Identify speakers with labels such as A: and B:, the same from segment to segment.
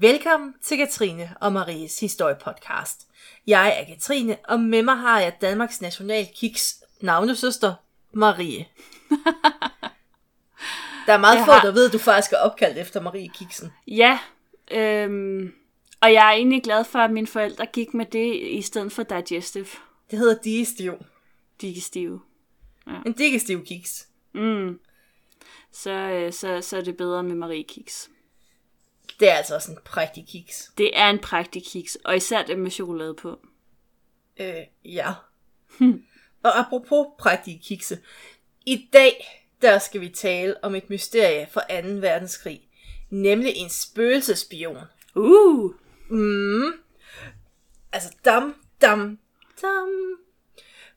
A: Velkommen til Katrine og Maries historiepodcast. Jeg er Katrine, og med mig har jeg Danmarks National Kiks navnesøster, Marie. Der er meget
B: Jeg
A: få,
B: har-
A: der ved, at du faktisk er opkaldt efter Marie Kiksen.
B: Ja, øhm, og jeg er egentlig glad for, at mine forældre gik med det i stedet for digestive
A: Det hedder digestiv.
B: digestive.
A: En digestiv kiks.
B: Mm. Så, øh, så, så er det bedre med Marie Kiks.
A: Det er altså også en prægtig kiks.
B: Det er en prægtig kiks, og især det med chokolade på.
A: Øh, ja. og apropos prægtige kikse. I dag, der skal vi tale om et mysterie fra 2. verdenskrig. Nemlig en spøgelsespion.
B: Uh!
A: Mm. Altså, dam, dam, dam.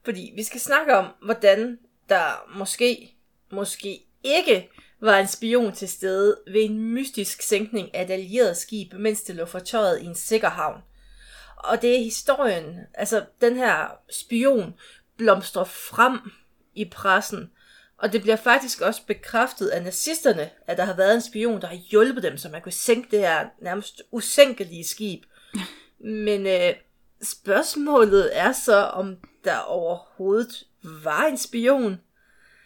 A: Fordi vi skal snakke om, hvordan der måske, måske ikke var en spion til stede ved en mystisk sænkning af et allieret skib, mens det lå fortøjet i en sikker havn. Og det er historien, altså den her spion blomstrer frem i pressen, og det bliver faktisk også bekræftet af nazisterne, at der har været en spion, der har hjulpet dem, så man kunne sænke det her nærmest usænkelige skib. Men øh, spørgsmålet er så, om der overhovedet var en spion.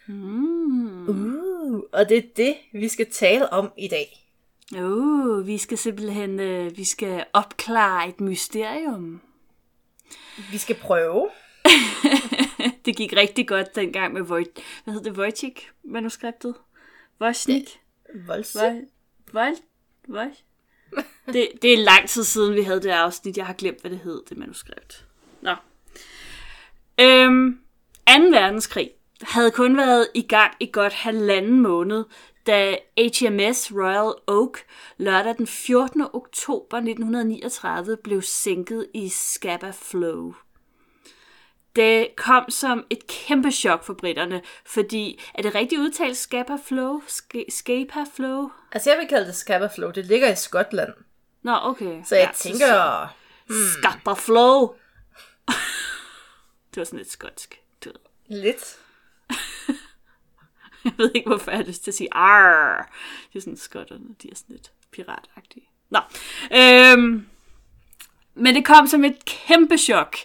B: Mm.
A: Uh, og det er det, vi skal tale om i dag.
B: Uh, vi skal simpelthen øh, vi skal opklare et mysterium.
A: Vi skal prøve.
B: det gik rigtig godt dengang med Vojt, hvad hedder det, Wojcik manuskriptet? Hvad? Hvad? Hvad? Det, det er lang tid siden, vi havde det afsnit. Jeg har glemt, hvad det hed, det manuskript. Nå. Øhm, 2. verdenskrig havde kun været i gang i godt halvanden måned, da HMS Royal Oak lørdag den 14. oktober 1939 blev sænket i Scapa Flow. Det kom som et kæmpe chok for britterne, fordi, er det rigtigt udtalt Scapa Flow? Sk- Scapa Flow?
A: Altså jeg vil kalde det Scapa Flow. Det ligger i Skotland.
B: Nå, okay.
A: Så jeg tænker...
B: Scapa Flow. det var sådan lidt skotsk. Du ved.
A: Lidt.
B: Jeg ved ikke, hvorfor jeg har lyst til at sige arr. Det er sådan skotterne, de er sådan lidt piratagtige. Nå. Øhm, men det kom som et kæmpe chok,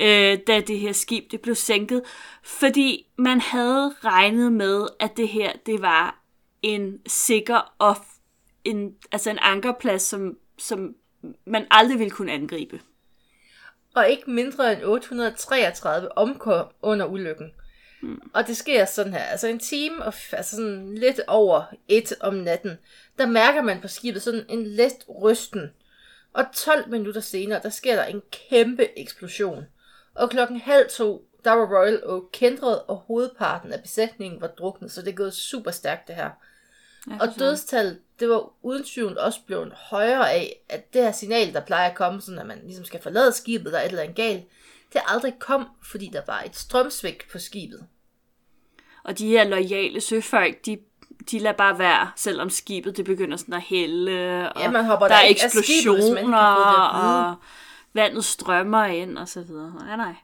B: øh, da det her skib det blev sænket, fordi man havde regnet med, at det her det var en sikker og en, altså en ankerplads, som, som man aldrig ville kunne angribe.
A: Og ikke mindre end 833 omkom under ulykken. Hmm. Og det sker sådan her, altså en time, og altså sådan lidt over et om natten, der mærker man på skibet sådan en let rysten. Og 12 minutter senere, der sker der en kæmpe eksplosion. Og klokken halv to, der var Royal Oak kændret, og hovedparten af besætningen var druknet, så det er gået super stærkt det her. Og dødstallet, det var uden tvivl også blevet højere af, at det her signal, der plejer at komme, sådan at man ligesom skal forlade skibet, der er et eller andet galt, det aldrig kom, fordi der var et strømsvigt på skibet.
B: Og de her lojale søfolk, de, de lader bare være, selvom skibet det begynder sådan at hælde, og
A: Ja, man hopper
B: der
A: da
B: er
A: skibet,
B: eksplosioner,
A: vide.
B: og vandet strømmer ind, og så videre. Nej, nej.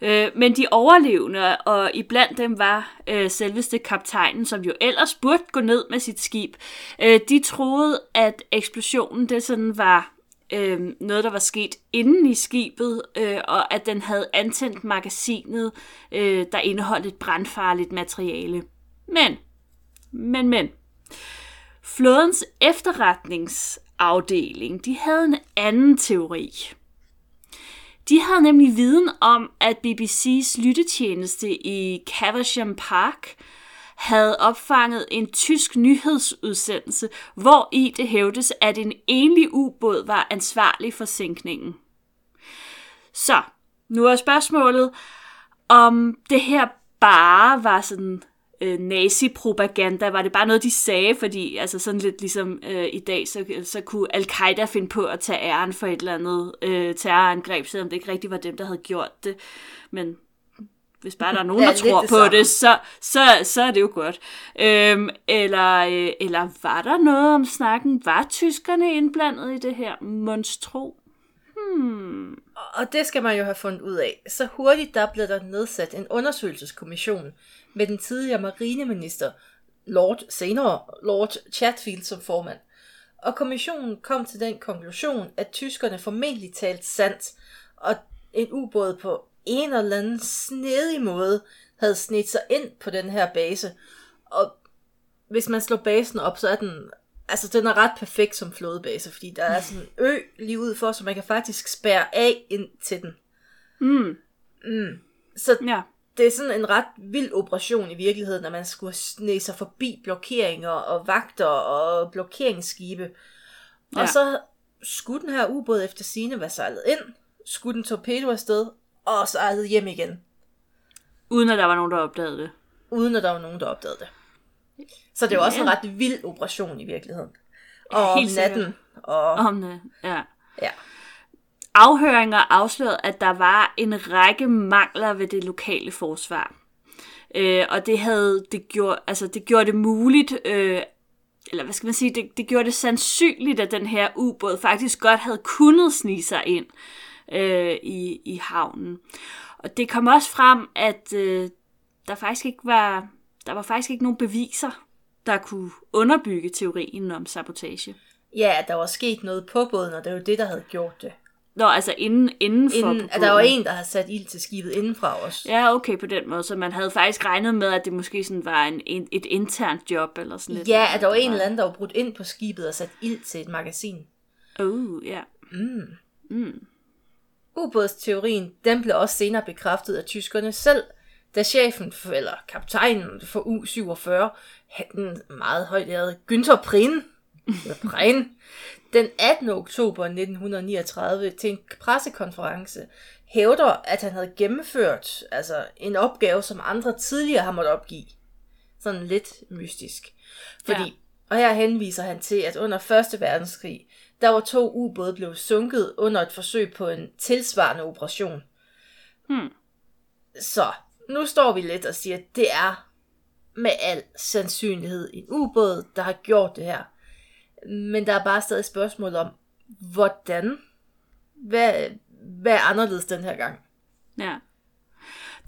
B: Øh, men de overlevende, og iblandt dem var øh, selveste kaptajnen, som jo ellers burde gå ned med sit skib, øh, de troede, at eksplosionen det sådan var øh, noget, der var sket inden i skibet, øh, og at den havde antændt magasinet, øh, der indeholdt et brandfarligt materiale. Men, men, men, flådens efterretningsafdeling, de havde en anden teori. De havde nemlig viden om, at BBC's lyttetjeneste i Caversham Park havde opfanget en tysk nyhedsudsendelse, hvor i det hævdes, at en enlig ubåd var ansvarlig for sænkningen. Så, nu er spørgsmålet, om det her bare var sådan øh, nazi-propaganda, var det bare noget, de sagde, fordi altså sådan lidt ligesom øh, i dag, så, så kunne al-Qaida finde på at tage æren for et eller andet øh, terrorangreb, selvom det ikke rigtig var dem, der havde gjort det. Men hvis bare der er nogen,
A: Ja,
B: der tror
A: det
B: på
A: samme.
B: det, så, så, så er det jo godt. Øhm, eller, øh, eller var der noget om snakken? Var tyskerne indblandet i det her monstro?
A: Og det skal man jo have fundet ud af. Så hurtigt der blev der nedsat en undersøgelseskommission med den tidligere marineminister, Lord, senere Lord Chatfield som formand. Og kommissionen kom til den konklusion, at tyskerne formentlig talt sandt, og en ubåd på en eller anden snedig måde havde snedt sig ind på den her base. Og hvis man slår basen op, så er den, altså den er ret perfekt som flådebase, fordi der er sådan en ø lige ud for, så man kan faktisk spærre af ind til den.
B: Mm.
A: Mm. Så
B: Ja.
A: det er sådan en ret vild operation i virkeligheden, når man skulle snige sig forbi blokeringer og vagter og blokeringsskibe. Og
B: Ja.
A: så skulle den her ubåd efter sine være sejlet ind, skulle den torpedo afsted, og sejlet hjem igen,
B: Uden at der var nogen, der opdagede det.
A: uden at der var nogen, der opdagede det. Så det var også en
B: Ja.
A: ret vild operation i virkeligheden. Og om
B: Helt sikkert.
A: natten. Og,
B: Om det, ja.
A: ja.
B: Afhøringer afslørede, at der var en række mangler ved det lokale forsvar. Øh, og det havde det gjorde, altså det gjorde det muligt, øh, eller hvad skal man sige, det, det gjorde det sandsynligt, at den her ubåd faktisk godt havde kunnet snige sig ind øh, i, i havnen. Og det kom også frem, at øh, der faktisk ikke var, der var faktisk ikke nogen beviser, der kunne underbygge teorien om sabotage.
A: ja, der var sket noget på båden, og det var jo det, der havde gjort det.
B: Nå, altså inden, inden for
A: Inden,
B: på
A: der var en, der havde sat ild til skibet indenfra os.
B: Ja, okay, på den måde. Så man havde faktisk regnet med, at det måske sådan var en, en, et internt job, eller sådan lidt.
A: Ja, at der var en eller anden, der var brudt ind på skibet og sat ild til et magasin.
B: Oh, ja.
A: Ubådsteorien, den blev også senere bekræftet af tyskerne selv, da chefen, for, eller kaptajnen for U-47, den meget højt Günther Prin, eller Prin, den 18. oktober 1939 til en pressekonference hævder, at han havde gennemført altså, en opgave, som andre tidligere har måttet opgive. Sådan lidt mystisk. Fordi,
B: ja.
A: og her henviser han til, at under 1. verdenskrig, der var to ubåde blevet sunket under et forsøg på en tilsvarende operation.
B: Hmm.
A: Så nu står vi lidt og siger, at det er med al sandsynlighed en ubåd, der har gjort det her. Men der er bare stadig spørgsmål om, hvordan? Hvad, hvad er anderledes den her gang?
B: Ja.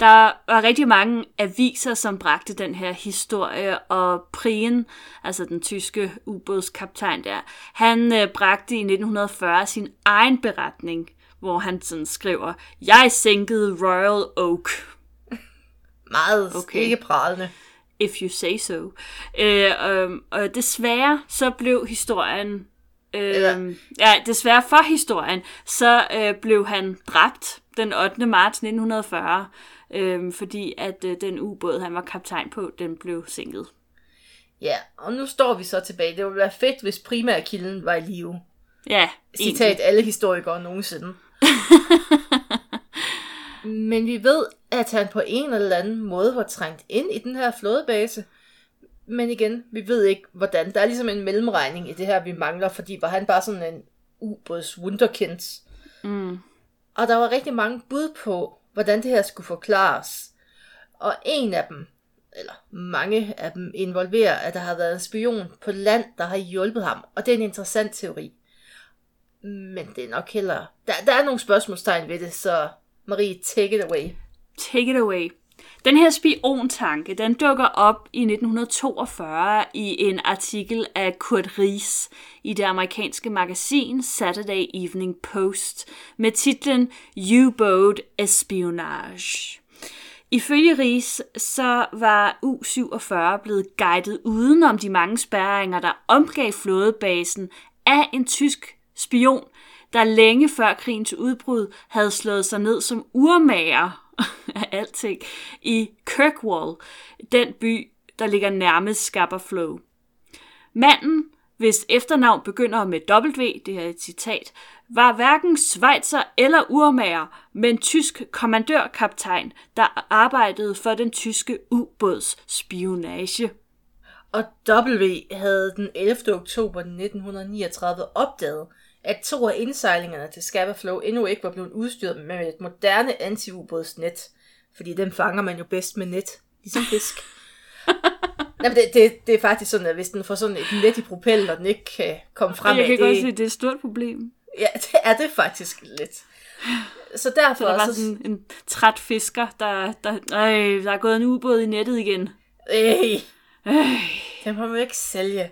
B: Der var rigtig mange aviser, som bragte den her historie, og Prien, altså den tyske ubådskaptajn der, han øh, bragte i 1940 sin egen beretning, hvor han sådan skriver, jeg sænkede Royal Oak,
A: Meget
B: Okay.
A: ikke pralende.
B: if you say so. Øh, øh, og desværre så blev historien, øh,
A: Eller-
B: ja, desværre for historien, så øh, blev han dræbt den 8. marts 1940, øh, fordi at øh, den ubåd, han var kaptajn på, den blev sænket.
A: Ja, og nu står vi så tilbage. Det ville være fedt, hvis primærkilden var i live.
B: Ja,
A: Citat
B: egentlig.
A: alle historikere nogensinde. Men vi ved, at han på en eller anden måde var trængt ind i den her flådebase. Men igen, vi ved ikke, hvordan. Der er ligesom en mellemregning i det her, vi mangler, fordi var han bare sådan en ubåds wunderkind.
B: Mm.
A: Og der var rigtig mange bud på, hvordan det her skulle forklares. Og en af dem, eller mange af dem, involverer, at der har været en spion på land, der har hjulpet ham. Og det er en interessant teori. Men det er nok heller... Der, der er nogle spørgsmålstegn ved det, så Marie, take it away.
B: Take it away. Den her spiontanke, den dukker op i 1942 i en artikel af Kurt Ries i det amerikanske magasin Saturday Evening Post med titlen U-Boat Espionage. Ifølge Ries, så var U-47 blevet guidet udenom de mange spærringer, der omgav flådebasen af en tysk spion, der længe før krigens udbrud havde slået sig ned som urmager af alting i Kirkwall, den by, der ligger nærmest Scapa Flow. Manden, hvis efternavn begynder med W, det her er et citat, var hverken svejser eller urmager, men tysk kommandørkaptajn, der arbejdede for den tyske ubåds spionage.
A: Og W havde den 11. oktober 1939 opdaget, at to af indsejlingerne til Scapa Flow endnu ikke var blevet udstyret med et moderne antiubådsnet. Fordi dem fanger man jo bedst med net, ligesom fisk. Nej, men det, det, det er faktisk sådan, at hvis den får sådan et net i propellen, og den ikke kan komme fremad,
B: Jeg kan
A: det,
B: godt se, det er et stort problem.
A: ja, det er det faktisk lidt. Så derfor
B: Så der var
A: så,
B: sådan en træt fisker, der, der, øh, der er gået en ubåd i nettet igen.
A: øh,
B: Øh,
A: den må man jo ikke sælge.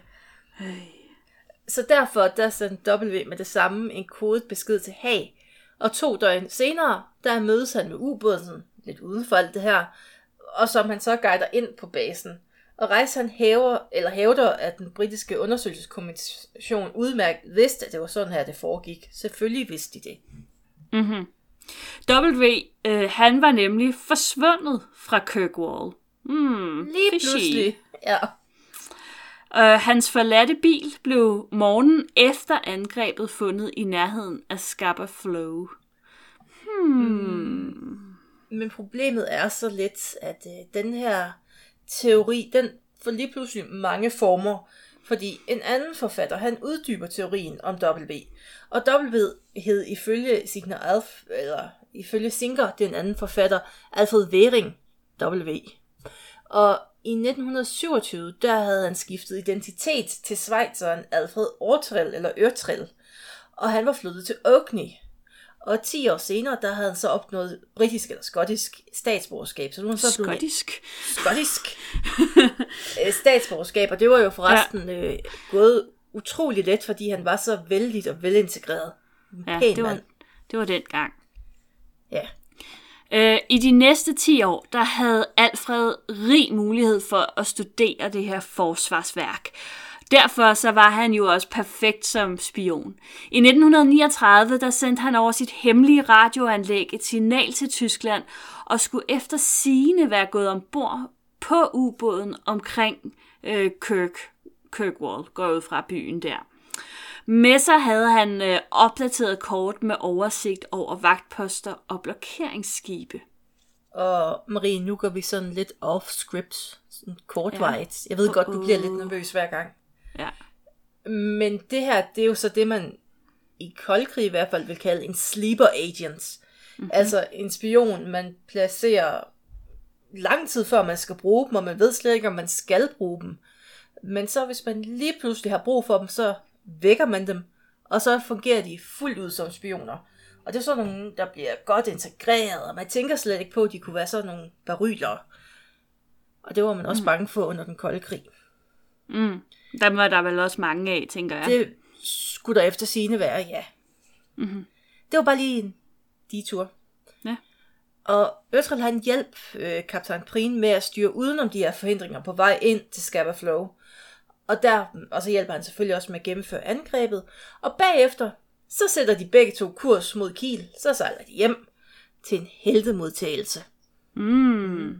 A: Så derfor, der sendte W med det samme en kodet besked til Haag. Og to døgn senere, der mødes han med ubåden lidt uden for alt det her, og som han så guider ind på basen. Og rejsen hæver, eller hævder, at den britiske undersøgelseskommission udmærket vidste, at det var sådan her, det foregik. Selvfølgelig vidste de det.
B: W, øh, han var nemlig forsvundet fra Kirkwall. Hmm,
A: Lige
B: fishy.
A: pludselig. Ja.
B: Øh, hans forladte bil blev morgenen efter angrebet fundet i nærheden af Scapa Flow. Hmm.
A: Men problemet er så lidt, at øh, den her teori, den får lige pludselig mange former. Fordi en anden forfatter, han uddyber teorien om W. Og W hed ifølge Signer Alf, eller ifølge Sinker, den anden forfatter, Alfred Wering W. Og i 1927, der havde han skiftet identitet til Schweizeren Alfred Ortrell, eller Ørtrell. Og han var flyttet til Orkney. Og 10 år senere, der havde han så opnået britisk eller skottisk statsborgerskab. Så nu er han så blevet
B: Skottisk.
A: skottisk øh, statsborgerskab, og det var jo forresten ja. øh, gået utrolig let, fordi han var så vældig og velintegreret. En
B: Ja, det var,
A: mand.
B: det var den gang.
A: Ja.
B: Øh, I de næste 10 år, der havde Alfred rig mulighed for at studere det her forsvarsværk. Derfor så var han jo også perfekt som spion. I 1939, der sendte han over sit hemmelige radioanlæg et signal til Tyskland, og skulle efter sigende være gået ombord på ubåden omkring øh, Kirk, Kirkwall, går ud fra byen der. Med sig havde han øh, opdateret kort med oversigt over vagtposter og blokeringsskibe.
A: Og Marie, nu går vi sådan lidt off-script, sådan kortvejt. Jeg ved godt, du bliver lidt nervøs hver gang.
B: Ja.
A: Men det her, det er jo så det, man i koldkrig i hvert fald vil kalde en sleeper agent. Mm-hmm. Altså en spion, man placerer lang tid før man skal bruge dem, og man ved slet ikke, om man skal bruge dem. Men så hvis man lige pludselig har brug for dem, så vækker man dem, og så fungerer de fuldt ud som spioner. Og det er sådan nogle, der bliver godt integreret, og man tænker slet ikke på, at de kunne være sådan nogle baryler. Og det var man også mm. bange for under den kolde krig.
B: Mm. Dem var der vel også mange af, tænker jeg.
A: Det skulle der efter sine være, ja. Mm-hmm. Det var bare lige en detur.
B: Ja.
A: Og Ørtrel han hjælp øh, kaptajn Prin med at styre udenom de her forhindringer på vej ind til Scapa Flow. Og, der, og så hjælper han selvfølgelig også med at gennemføre angrebet. Og bagefter, så sætter de begge to kurs mod Kiel. Så sejler de hjem til en heldemodtagelse. Mm.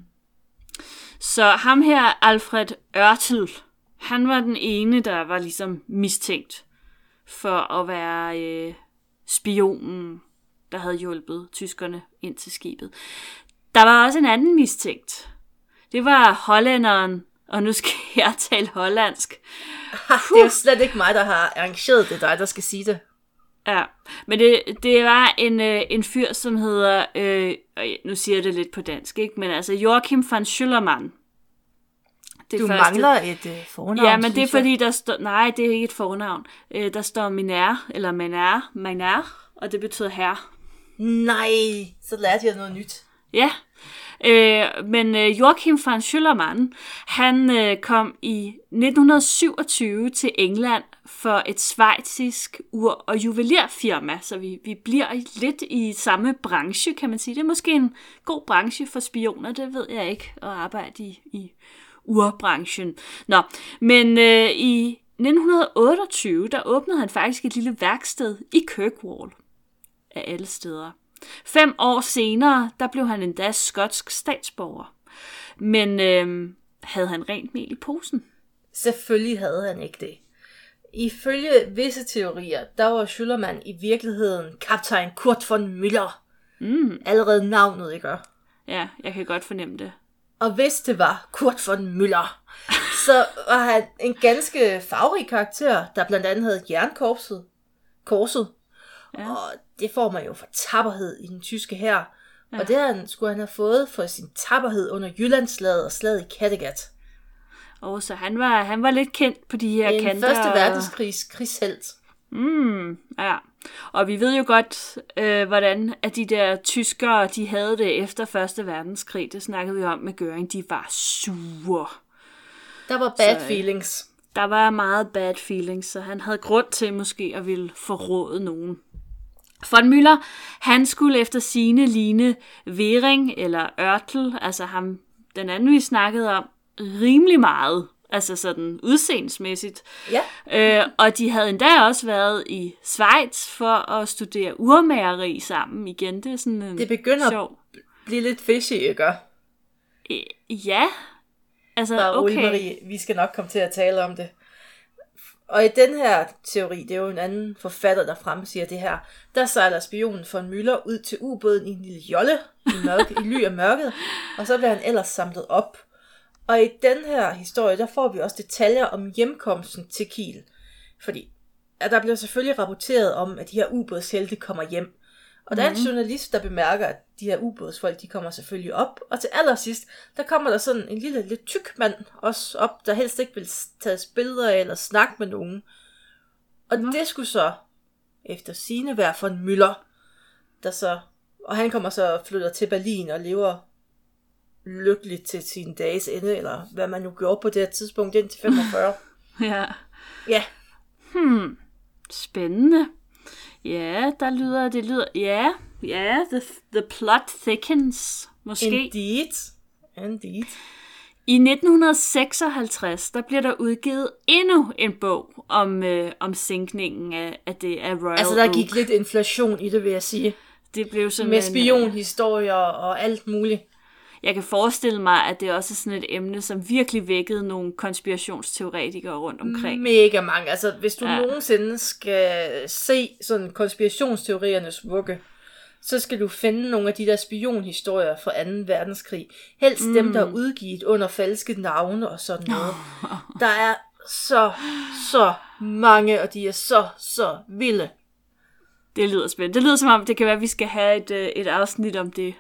B: Så ham her, Alfred Ørtel, han var den ene, der var ligesom mistænkt for at være øh, spionen, der havde hjulpet tyskerne ind til skibet. Der var også en anden mistænkt. Det var hollænderen, og nu skal jeg tale hollandsk.
A: Det er jo slet ikke mig, der har arrangeret det, dig, der skal sige det.
B: Ja, men det, det var en, øh, en fyr, som hedder, øh, nu siger jeg det lidt på dansk, ikke? men altså Joachim van Schüllermann. Det
A: Du mangler et øh, fornavn,
B: Ja, men det er fordi, der står... Nej, det er ikke et fornavn. Øh, der står Minær, eller Minær, Minær, og det betyder herre.
A: Nej, så lærte jeg noget nyt.
B: Ja, øh, men øh, Joachim van Schüllermann, han øh, kom i 1927 til England for et svejtisk ur- og juvelerfirma, så vi, vi bliver lidt i samme branche, kan man sige. Det er måske en god branche for spioner, det ved jeg ikke, at arbejde i, i urbranchen. Nå, men øh, i 1928, der åbnede han faktisk et lille værksted i Kirkwall af alle steder. Fem år senere, der blev han endda skotsk statsborger. Men øh, havde han rent mel i posen?
A: Selvfølgelig havde han ikke det. Ifølge visse teorier, der var Schullermann i virkeligheden kaptajn Kurt von Müller. Mm. Allerede navnet, ikke?
B: Ja, jeg kan godt fornemme det.
A: Og hvis det var Kurt von Müller, så var han en ganske farverig karakter, der blandt andet havde jernkorpset, korset. Ja. Og det får man jo for tapperhed i den tyske her. Ja. Og det han, skulle han have fået for sin tapperhed under Jyllandslaget og slaget i Kattegat.
B: Og så han var, han var lidt kendt på de her
A: En
B: kanter.
A: første verdenskrigs krigshelt.
B: Mm, ja. Og vi ved jo godt, øh, hvordan at de der tyskere, de havde det efter Første Verdenskrig. Det snakkede vi om med Göring. De var sure.
A: Der var bad
B: Så, øh,
A: feelings.
B: der var meget bad feelings, så han havde grund til måske at ville forråde nogen. Von Müller, han skulle efter sine ligne Vering eller Ørtel, altså ham, den anden vi snakkede om, rimelig meget. Altså sådan udseendemæssigt.
A: Ja.
B: Øh, og de havde endda også været i Schweiz for at studere urmageri sammen igen. Det er sådan en
A: Det begynder
B: sjov.
A: at blive lidt fishy, ikke?
B: Øh, Ja, altså
A: okay.
B: okay.
A: Marie, vi skal nok komme til at tale om det. Og i den her teori, det er jo en anden forfatter, der fremsiger det her, der sejler spionen von Müller ud til ubåden i en lille jolle i, mørke, i ly af mørket, og så bliver han ellers samlet op. Og i den her historie, der får vi også detaljer om hjemkomsten til Kiel. Fordi at der bliver selvfølgelig rapporteret om, at de her ubådshelte kommer hjem. Og der er en journalist, der bemærker, at de her ubådsfolk, de kommer selvfølgelig op. Og til allersidst, der kommer der sådan en lille, lidt tyk mand også op, der helst ikke vil tage billeder eller snakke med nogen. Og det skulle så, efter sine være for en møller, der så, og han kommer så og flytter til Berlin og lever lykkeligt til sin dages ende, eller hvad man nu gjorde på det her tidspunkt indtil 45.
B: Ja.
A: ja,
B: Spændende. Ja, der lyder, det lyder, ja, ja, the, the plot thickens, måske.
A: indeed. Indeed.
B: I 1956, der bliver der udgivet endnu en bog om, øh, om sænkningen af, af det af Royal
A: Altså, der
B: Oak.
A: gik lidt inflation i det, vil jeg sige.
B: Det blev sådan
A: Med
B: øh,
A: spionhistorier og alt muligt.
B: Jeg kan forestille mig, at det også er sådan et emne, som virkelig vækkede nogle konspirationsteoretikere rundt omkring.
A: Mega mange. Altså, hvis du
B: Ja.
A: nogensinde skal se sådan konspirationsteoriernes vugge, så skal du finde nogle af de der spionhistorier fra 2. verdenskrig. Helst mm. dem, der er udgivet under falske navne og sådan noget. Der er så, så mange, og de er så, så vilde.
B: Det lyder spændende. Det lyder som om, det kan være, at vi skal have et, øh, et afsnit om det.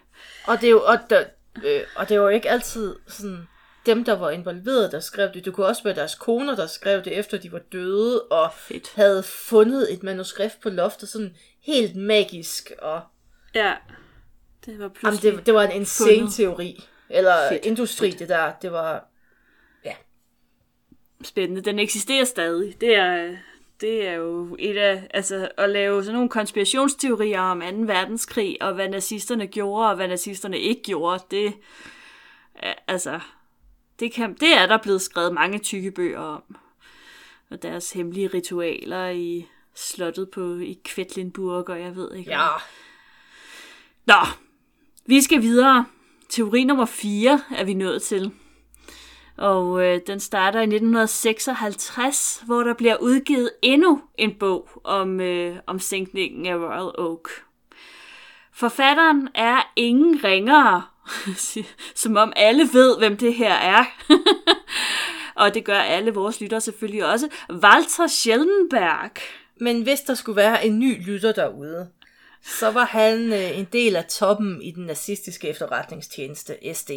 A: Og det er jo, og der, øh, og det var jo ikke altid sådan dem, der var involveret, der skrev det. Det kunne også være deres koner, der skrev det, efter de var døde, og
B: Fedt.
A: havde fundet et manuskript på loftet, sådan helt magisk. Og,
B: Ja. Det var
A: jamen,
B: pludselig...
A: det, det var en insane teori. Eller
B: Fedt,
A: Fedt. industri, det der. Det var,
B: spændende. Den eksisterer stadig. Det er, det er jo et af, altså at lave sådan nogle konspirationsteorier om 2. verdenskrig, og hvad nazisterne gjorde, og hvad nazisterne ikke gjorde, det, altså, det, kan, det er der blevet skrevet mange tykke bøger om. Og deres hemmelige ritualer i slottet på i Kvetlinburg, og jeg ved ikke.
A: ja,
B: Nå, vi skal videre. Teori nummer 4 er vi nået til. Og øh, den starter i 1956, hvor der bliver udgivet endnu en bog om, øh, om sænkningen af Royal Oak. Forfatteren er ingen ringere, som om alle ved, hvem det her er. Og det gør alle vores lyttere selvfølgelig også. Walter Schellenberg.
A: men hvis der skulle være en ny lytter derude, så var han øh, en del af toppen i den nazistiske efterretningstjeneste SD.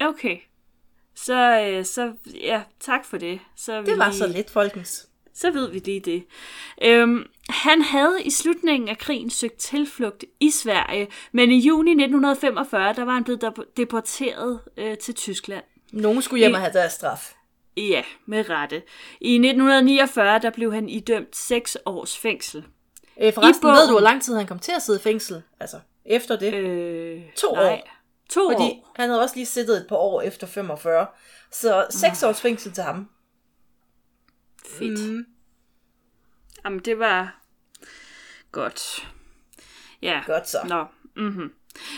B: Okay. Så, øh, så ja, tak for det. Så vi
A: Det var
B: lige-
A: så lidt, folkens.
B: Så ved vi lige det. Øhm, han havde i slutningen af krigen søgt tilflugt i Sverige, men i juni 1945, der var han blevet dep- deporteret øh, til Tyskland.
A: Nogen skulle hjem og have deres straf.
B: Ja, med rette. I 1949, der blev han idømt 6 års fængsel.
A: Øh, forresten,
B: bogen-
A: ved du, hvor lang tid han kom til at sidde i fængsel? Altså, efter det.
B: Øh,
A: To
B: nej.
A: år.
B: To
A: Fordi
B: år.
A: han havde også lige siddet et par år efter 45. Så seks års fængsel til ham.
B: Fedt. Mm. Jamen, det var godt. Ja.
A: Godt så.
B: Nå, mm-hmm.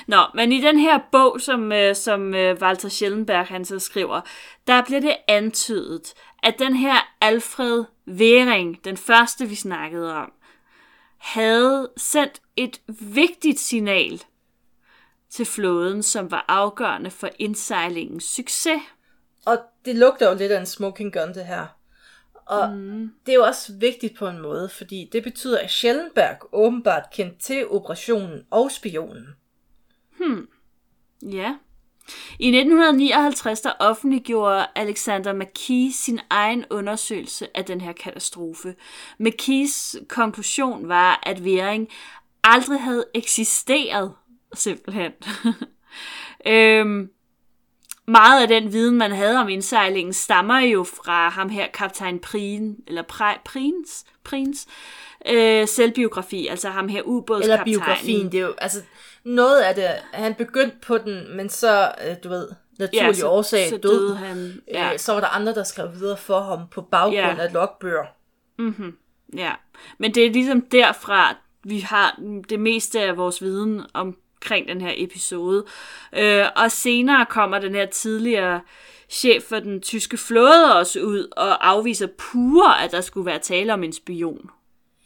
B: Nå, men i den her bog, som, øh, som øh, Walter Schellenberg han så skriver, der bliver det antydet, at den her Alfred Wering, den første vi snakkede om, havde sendt et vigtigt signal til flåden, som var afgørende for indsejlingens succes.
A: Og det lugter jo lidt af en smoking gun, det her. Og mm. det er jo også vigtigt på en måde, fordi det betyder, at Schellenberg åbenbart kendte til operationen og spionen.
B: Ja. I 1959 der offentliggjorde Alexander McKee sin egen undersøgelse af den her katastrofe. McKees konklusion var, at Wering aldrig havde eksisteret, simpelthen. øhm, meget af den viden, man havde om indsejlingen, stammer jo fra ham her, kaptajn Prien, eller Pre, Prins, Prins, øh, selvbiografi, altså ham her ubådskaptajnen.
A: Eller biografien, det er jo, altså, noget af det, han begyndte på den, men så, øh, du ved, naturlig
B: ja, så,
A: årsag
B: så
A: død.
B: døde han. Ja.
A: Øh, så var der andre, der skrev videre for ham på baggrund
B: Ja.
A: af logbøger.
B: Ja, men det er ligesom derfra, vi har det meste af vores viden omkring den her episode. Øh, og senere kommer den her tidligere chef for den tyske flåde også ud og afviser pure, at der skulle være tale om en spion.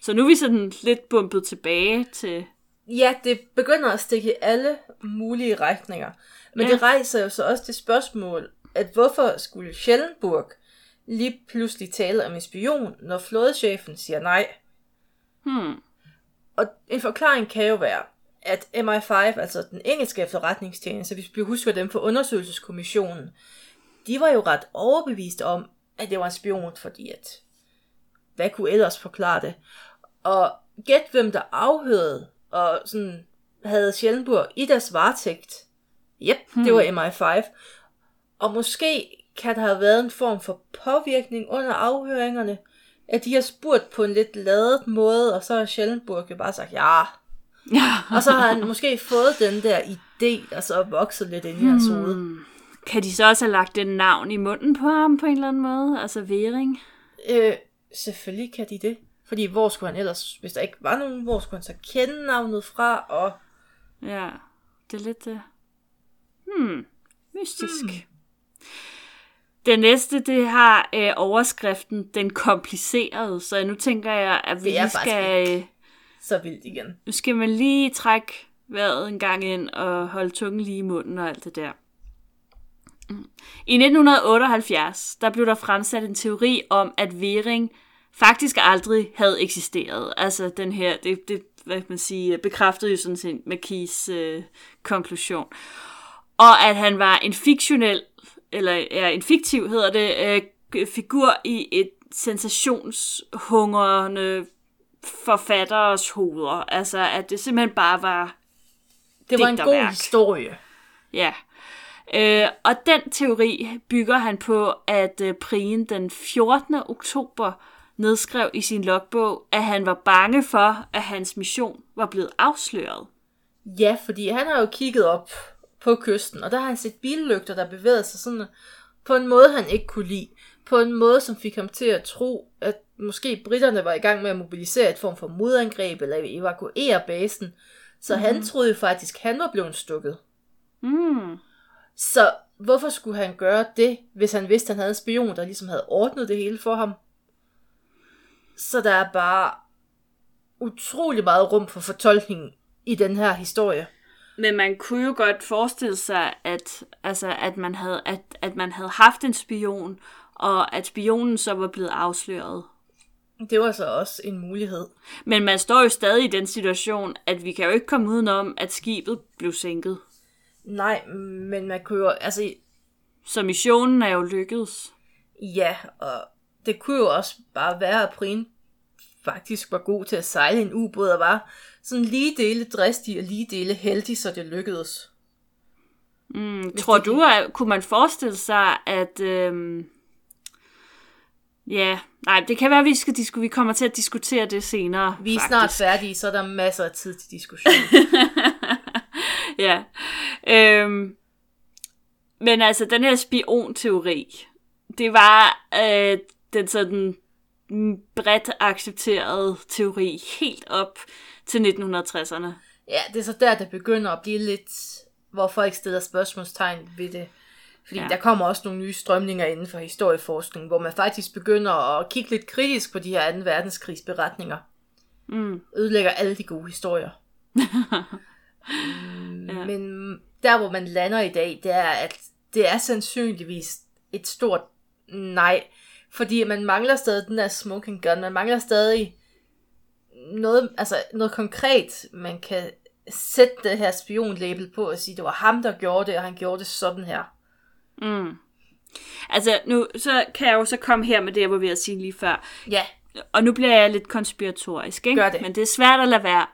B: Så nu er vi sådan lidt bumpet tilbage til...
A: Ja, det begynder at stikke i alle mulige retninger. Men
B: Ja.
A: det rejser jo så også det spørgsmål, at hvorfor skulle Schellenburg lige pludselig tale om en spion, når flådechefen siger nej?
B: Hmm,
A: Og en forklaring kan jo være, at MI5, altså den engelske efterretningstjeneste, hvis vi husker dem fra undersøgelseskommissionen, de var jo ret overbevist om, at det var en spion, fordi at, hvad kunne ellers forklare det? Og gæt hvem der afhørede, og sådan havde Schellenburg i deres varetægt. Yep, det var MI5. Og måske kan der have været en form for påvirkning under afhøringerne, at de har spurgt på en lidt ladet måde, og så har Schellenburg jo bare sagt ja.
B: Ja.
A: Og så har han måske fået den der idé, og så vokset lidt ind i hans hoved.
B: Kan de så også have lagt den navn i munden på ham på en eller anden måde? Altså Væring?
A: Øh, selvfølgelig kan de det. Fordi hvor skulle han ellers, hvis der ikke var nogen, hvor skulle han så kende navnet fra, og
B: Ja, det er lidt det. Hmm, mystisk. Hmm. Det næste, det har øh, overskriften Den komplicerede, så nu tænker jeg, at vi
A: Det er
B: skal, øh,
A: så vildt igen.
B: nu skal man lige trække vejret en gang ind og holde tungen lige i munden og alt det der. Mm. I 1978, der blev der fremsat en teori om, at Væring faktisk aldrig havde eksisteret. Altså den her, det, det hvad kan man sige, bekræftede jo sådan set McKees øh, konklusion. Og at han var en fiktionel, eller ja, en fiktiv hedder det, øh, figur i et sensationshungrende forfatteres hoveder. Altså at det simpelthen bare var
A: Det var en god
B: Digterværk.
A: historie.
B: Ja. Øh, og den teori bygger han på, at øh, Prien den 14. oktober nedskrev i sin logbog, at han var bange for, at hans mission var blevet afsløret.
A: Ja, fordi han har jo kigget op på kysten, og der har han set billygter, der bevægede sig sådan på en måde, han ikke kunne lide. På en måde, som fik ham til at tro, at måske britterne var i gang med at mobilisere et form for modangreb, eller evakuere basen. Så mm-hmm. han troede jo faktisk, han var blevet stukket.
B: Mm.
A: Så hvorfor skulle han gøre det, hvis han vidste, at han havde en spion, der ligesom havde ordnet det hele for ham? Så der er bare utrolig meget rum for fortolkning i den her historie.
B: Men man kunne jo godt forestille sig, at, altså, at, man havde, at, at man havde haft en spion, og at spionen så var blevet afsløret.
A: Det var så også en mulighed.
B: Men man står jo stadig i den situation, at vi kan jo ikke komme udenom, at skibet blev sænket.
A: Nej, men man kunne jo, altså,
B: Så missionen er jo lykkedes.
A: ja, og det kunne jo også bare være, at Prin faktisk var god til at sejle en ubåd, og var sådan lige dele dristig og lige dele heldig, så det lykkedes.
B: Mm, tror
A: det-
B: du, at kunne man forestille sig, at... Øhm, ja, nej, det kan være, at vi, skal, disku- vi kommer til at diskutere det senere.
A: Vi er
B: faktisk.
A: snart færdige, så er der masser af tid til diskussion.
B: ja. Øhm, men altså, den her spionteori, det var øh, den sådan bredt accepterede teori helt op til 1960'erne.
A: Ja, det er så der, det begynder at blive lidt, hvor folk stiller spørgsmålstegn ved det. Fordi
B: Ja.
A: der kommer også nogle nye strømninger inden for historieforskning, hvor man faktisk begynder at kigge lidt kritisk på de her 2. verdenskrigsberetninger.
B: Mm.
A: Ødelægger alle de gode historier. Mm,
B: Ja.
A: Men der, hvor man lander i dag, det er, at det er sandsynligvis et stort nej. Fordi man mangler stadig den der smoking gun. Man mangler stadig noget, altså noget konkret, man kan sætte det her spionlabel på og sige, det var ham, der gjorde det, og han gjorde det sådan her.
B: Mm. Altså, nu så kan jeg jo så komme her med det, jeg var ved at sige lige før.
A: Ja,
B: Og nu bliver jeg lidt konspiratorisk, ikke?
A: Gør det.
B: Men det er svært at lade være.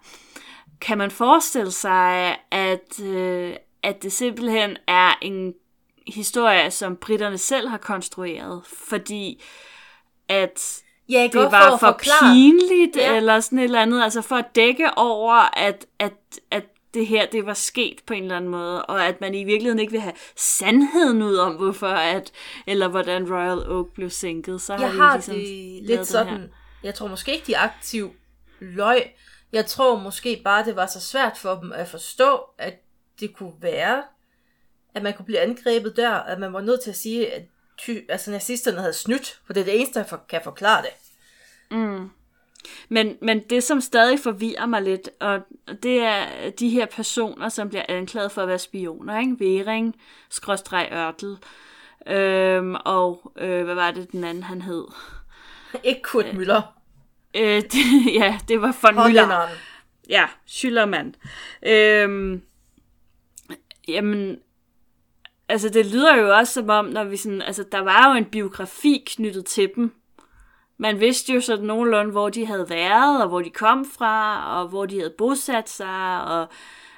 B: Kan man forestille sig, at, øh, at det simpelthen er en historie, som britterne selv har konstrueret, fordi at
A: Ja,
B: det var for
A: forklare.
B: pinligt,
A: ja.
B: eller sådan et eller andet, altså for at dække over, at, at, at det her, det var sket på en eller anden måde, og at man i virkeligheden ikke vil have sandheden ud om, hvorfor at, eller hvordan Royal Oak blev sænket, så har
A: Jeg
B: de
A: har
B: ligesom
A: det lidt sådan,
B: Her.
A: jeg tror måske ikke, de aktiv løg. Jeg tror måske bare, det var så svært for dem at forstå, at det kunne være, at man kunne blive angrebet der, at man var nødt til at sige, at ty, altså nazisterne havde snydt, for det er det eneste, der for, kan forklare det.
B: Men, men det, som stadig forvirrer mig lidt, og det er de her personer, som bliver anklaget for at være spioner, ikke? Væring, skråstreg Ørtel, øhm, og øh, hvad var det, den anden han hed?
A: Ikke Kurt Møller,
B: Øh, det, ja, det var von Müller. Ja, Schillermann. Øhm, jamen, altså det lyder jo også som om, når vi sådan, altså der var jo en biografi knyttet til dem. Man vidste jo sådan nogenlunde, hvor de havde været, og hvor de kom fra, og hvor de havde bosat sig, og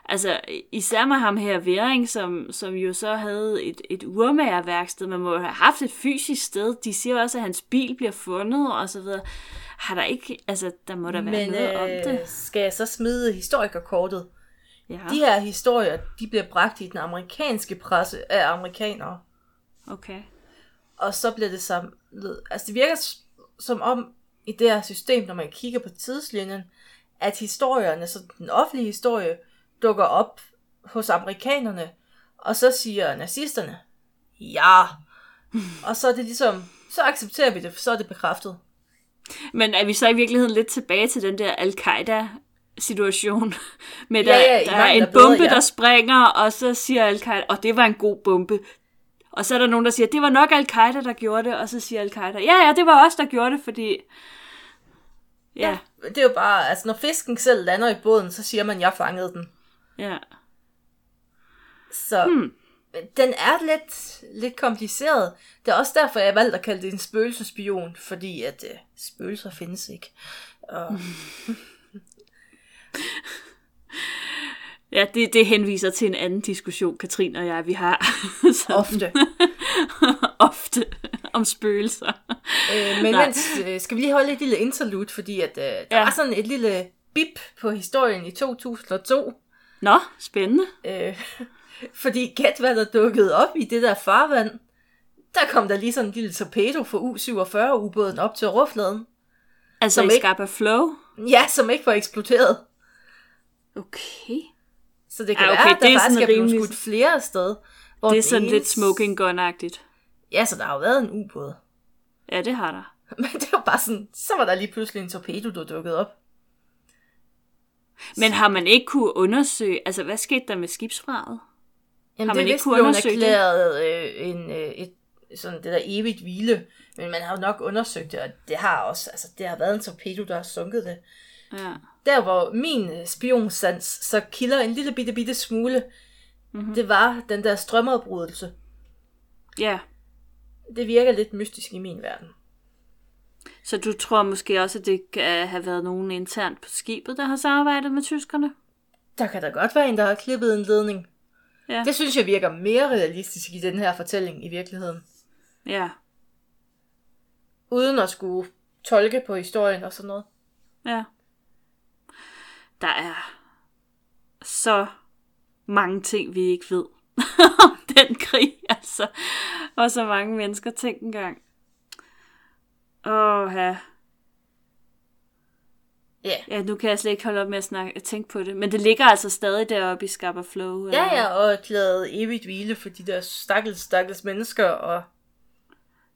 B: altså især med ham her Væring, som, som jo så havde et, et urmagerværksted, man må have haft et fysisk sted. De siger også, at hans bil bliver fundet, og så videre. Har der ikke, altså der må der være
A: Men
B: noget om
A: øh,
B: det.
A: skal jeg så smide historikerkortet?
B: Ja.
A: De her historier, de bliver bragt i den amerikanske presse af amerikanere.
B: Okay.
A: Og så bliver det samlet. Altså det virker som om i det her system, når man kigger på tidslinjen, at historierne, så den offentlige historie, dukker op hos amerikanerne, og så siger nazisterne, ja. Og så er det ligesom, så accepterer vi det, for så er det bekræftet.
B: Men er vi så i virkeligheden lidt tilbage til den der al-Qaida situation, med der,
A: Ja, ja,
B: der er en
A: af bedre,
B: bombe,
A: ja.
B: der springer, og så siger al-Qaida, og det var en god bombe. Og så er der nogen, der siger, det var nok al-Qaida, der gjorde det, og så siger al-Qaida, ja, ja, det var os, der gjorde det, fordi... Ja,
A: Det er jo bare, altså når fisken selv lander i båden, så siger man, jeg fangede den.
B: ja.
A: Så hmm. den er lidt, lidt kompliceret. Det er også derfor, jeg valgte at kalde det en spøgelsespion, fordi at øh, spøgelser findes ikke. Og,
B: Ja, det, det henviser til en anden diskussion, Katrine og jeg, vi har.
A: Ofte.
B: ofte om spøgelser.
A: øh, men
B: Nej.
A: mens, øh, skal vi lige holde et lille interlude, fordi at, øh, der
B: Ja.
A: var sådan et lille bip på historien i 2002.
B: Nå, spændende.
A: Øh, fordi gæt hvad der dukkede op i det der farvand. Der kom der lige sådan en lille torpedo fra U-47-ubåden op til overfladen.
B: Altså
A: Som
B: i
A: ikke-
B: Scapa Flow?
A: Ja, som ikke var eksploderet.
B: Okay.
A: Så det kan
B: Ja, okay,
A: være, at der
B: det er
A: faktisk
B: sådan
A: er blevet
B: rimelig-
A: skudt flere steder. Hvor
B: Det er sådan
A: ene-
B: lidt smoking gun-agtigt.
A: Ja, så der har jo været en ubåd.
B: Ja, det har der.
A: Men det var bare sådan, så var der lige pludselig en torpedo, der dukkede op.
B: Men har man ikke kunne undersøge, altså hvad skete der med skibsfraget?
A: Jamen,
B: Har
A: det
B: man
A: er
B: ikke kunne undersøge det?
A: erklæret øh, en, øh, et, sådan det der evigt hvile. Men man har jo nok undersøgt det, og det har også, altså det har været en torpedo, der har sunket det.
B: Ja.
A: Der hvor min spionsans så kilder en lille bitte bitte smule,
B: Mhm.
A: mm-hmm. det var den der strømafbrydelse.
B: ja.
A: Det virker lidt mystisk i min verden.
B: Så du tror måske også, at det kan have været nogen internt på skibet, der har samarbejdet med tyskerne?
A: Der kan da godt være en, der har klippet en ledning.
B: Ja.
A: Det synes jeg virker mere realistisk i den her fortælling i virkeligheden.
B: Ja.
A: Uden at skulle tolke på historien og sådan noget.
B: Ja. Der er så mange ting, vi ikke ved om den krig, altså. Og så mange mennesker tænkte engang. Åh, ja.
A: Ja.
B: Ja, nu kan jeg slet ikke holde op med at snakke, tænke på det. Men det ligger altså stadig deroppe i Scapa Flow.
A: Ja,
B: eller-
A: ja, og erklæret evigt hvile for de der stakkels, stakkels mennesker. Og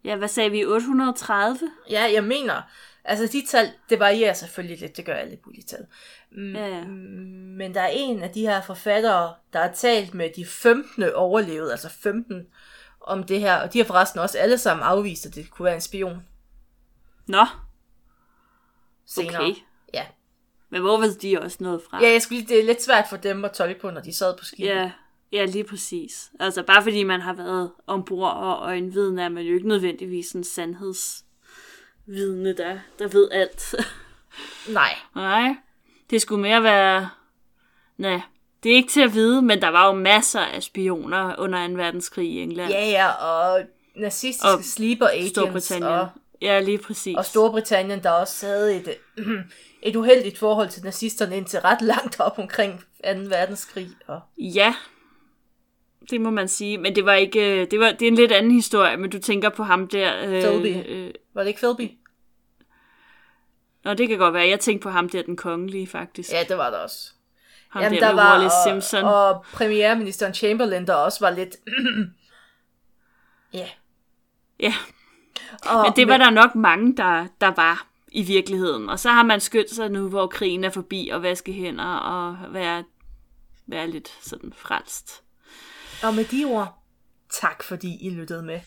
B: Ja, hvad sagde vi? 830?
A: ja, jeg mener, altså de tal, det varierer selvfølgelig lidt, det gør alle mulige tal. Mm,
B: Ja, ja.
A: Men der er en af de her forfattere, der har talt med de 15 overlevede, altså 15, om det her. Og de har forresten også alle sammen afvist, at det kunne være en spion
B: Nå,
A: senere.
B: okay.
A: Ja.
B: Men hvor ved de også noget fra?
A: ja, jeg skulle det er lidt svært for dem at tolke på, når de sad på skibet.
B: Ja, ja, lige præcis. Altså bare fordi man har været ombord og, og en viden er man jo ikke nødvendigvis en sandhedsvidne, der, der ved alt.
A: Nej,
B: Nej, det skulle mere være... Nej, Det er ikke til at vide, men der var jo masser af spioner under 2. verdenskrig i England.
A: Ja, ja, og nazistiske
B: Og
A: sleeper agents.
B: Storbritannien.
A: Og,
B: Ja, lige præcis.
A: og Storbritannien, der også havde et, et uheldigt forhold til nazisterne indtil ret langt op omkring 2. verdenskrig. Og,
B: Ja, det må man sige. Men det var ikke, øh, det, var, det er en lidt anden historie, men du tænker på ham der. Øh,
A: Philby.
B: Øh,
A: var det ikke Philby?
B: Nå, det kan godt være. Jeg tænkte på ham der, den kongelige, faktisk.
A: Ja, det var der også.
B: ham
A: Jamen,
B: der,
A: der var,
B: Wallace
A: og,
B: Simpson.
A: og premierministeren Chamberlain, der også var lidt... ja.
B: Ja,
A: Og,
B: men det var der nok mange, der, der var i virkeligheden. Og så har man skyndt sig nu, hvor krigen er forbi, og vaske hænder og være, være lidt sådan frelst.
A: Og med de ord, tak fordi I lyttede med.